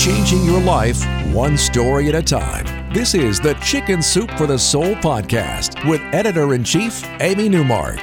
Changing your life one story at a time. This is the Chicken Soup for the Soul podcast with editor in chief, Amy Newmark.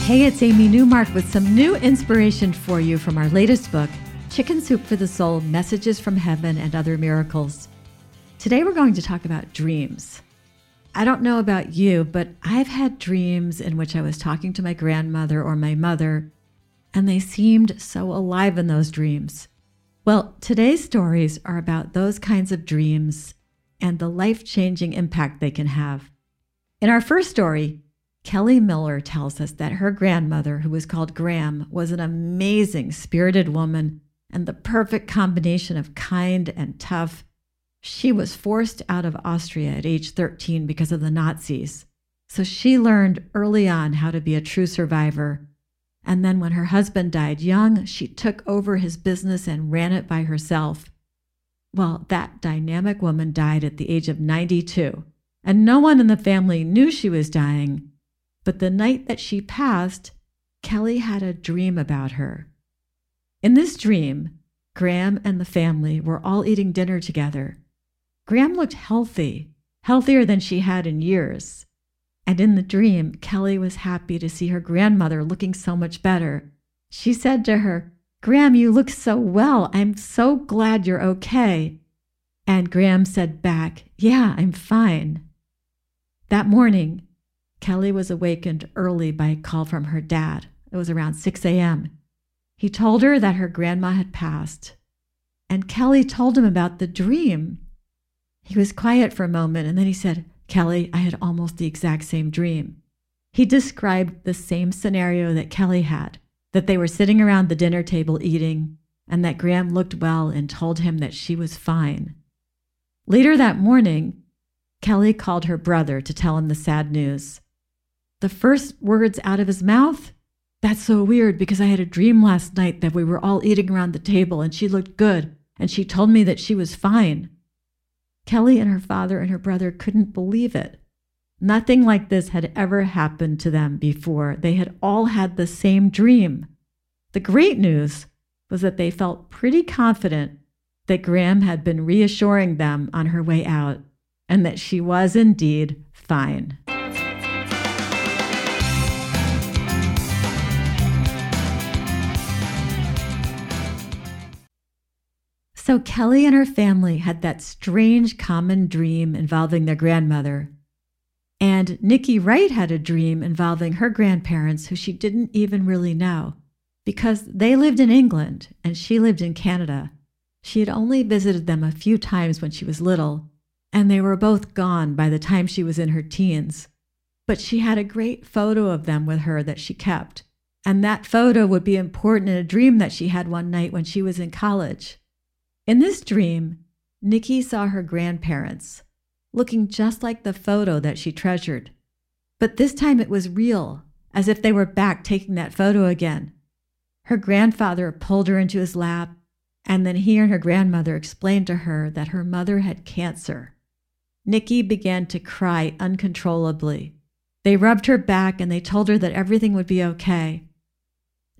Hey, it's Amy Newmark with some new inspiration for you from our latest book, Chicken Soup for the Soul Messages from Heaven and Other Miracles. Today we're going to talk about dreams. I don't know about you, but I've had dreams in which I was talking to my grandmother or my mother, and they seemed so alive in those dreams. Well, today's stories are about those kinds of dreams and the life changing impact they can have. In our first story, Kelly Miller tells us that her grandmother, who was called Gram, was an amazing, spirited woman and the perfect combination of kind and tough. She was forced out of Austria at age 13 because of the Nazis. So she learned early on how to be a true survivor and then when her husband died young, she took over his business and ran it by herself. Well, that dynamic woman died at the age of 92, and no one in the family knew she was dying. But the night that she passed, Kelly had a dream about her. In this dream, Gram and the family were all eating dinner together. Gram looked healthy, healthier than she had in years. And in the dream, Kelly was happy to see her grandmother looking so much better. She said to her, Gram, you look so well. I'm so glad you're okay. And Gram said back, Yeah, I'm fine. That morning, Kelly was awakened early by a call from her dad. It was around 6 a.m. He told her that her grandma had passed. And Kelly told him about the dream. He was quiet for a moment and then he said, Kelly, I had almost the exact same dream. He described the same scenario that Kelly had that they were sitting around the dinner table eating, and that Gram looked well and told him that she was fine. Later that morning, Kelly called her brother to tell him the sad news. The first words out of his mouth, That's so weird because I had a dream last night that we were all eating around the table and she looked good and she told me that she was fine. Kelly and her father and her brother couldn't believe it. Nothing like this had ever happened to them before. They had all had the same dream. The great news was that they felt pretty confident that Gram had been reassuring them on her way out and that she was indeed fine. So Kelly and her family had that strange common dream involving their grandmother. And Nikki Wright had a dream involving her grandparents, who she didn't even really know, because they lived in England and she lived in Canada. She had only visited them a few times when she was little, and they were both gone by the time she was in her teens. But she had a great photo of them with her that she kept, and that photo would be important in a dream that she had one night when she was in college. In this dream, Nikki saw her grandparents, looking just like the photo that she treasured. But this time it was real, as if they were back taking that photo again. Her grandfather pulled her into his lap, and then he and her grandmother explained to her that her mother had cancer. Nikki began to cry uncontrollably. They rubbed her back and they told her that everything would be okay.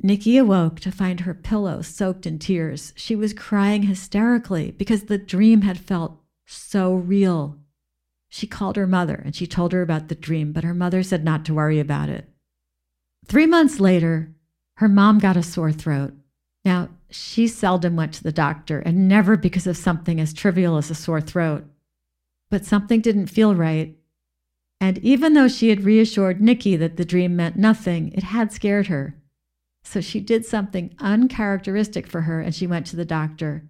Nikki awoke to find her pillow soaked in tears. She was crying hysterically because the dream had felt so real. She called her mother and she told her about the dream, but her mother said not to worry about it. Three months later, her mom got a sore throat. Now, she seldom went to the doctor and never because of something as trivial as a sore throat. But something didn't feel right. And even though she had reassured Nikki that the dream meant nothing, it had scared her. So she did something uncharacteristic for her and she went to the doctor.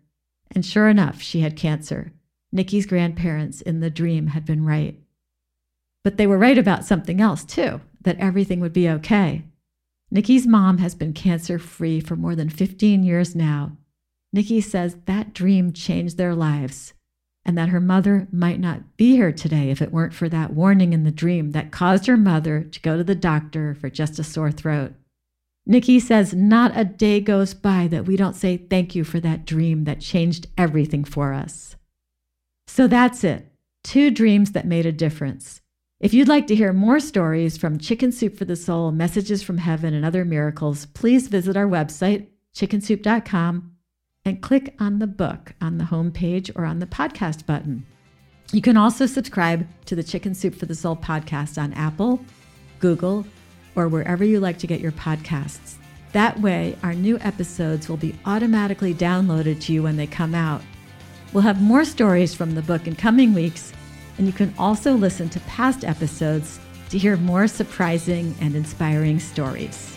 And sure enough, she had cancer. Nikki's grandparents in the dream had been right. But they were right about something else, too that everything would be okay. Nikki's mom has been cancer free for more than 15 years now. Nikki says that dream changed their lives and that her mother might not be here today if it weren't for that warning in the dream that caused her mother to go to the doctor for just a sore throat. Nikki says not a day goes by that we don't say thank you for that dream that changed everything for us. So that's it. Two dreams that made a difference. If you'd like to hear more stories from Chicken Soup for the Soul, Messages from Heaven, and other miracles, please visit our website, chickensoup.com, and click on the book on the homepage or on the podcast button. You can also subscribe to the Chicken Soup for the Soul podcast on Apple, Google, or wherever you like to get your podcasts. That way, our new episodes will be automatically downloaded to you when they come out. We'll have more stories from the book in coming weeks and you can also listen to past episodes to hear more surprising and inspiring stories.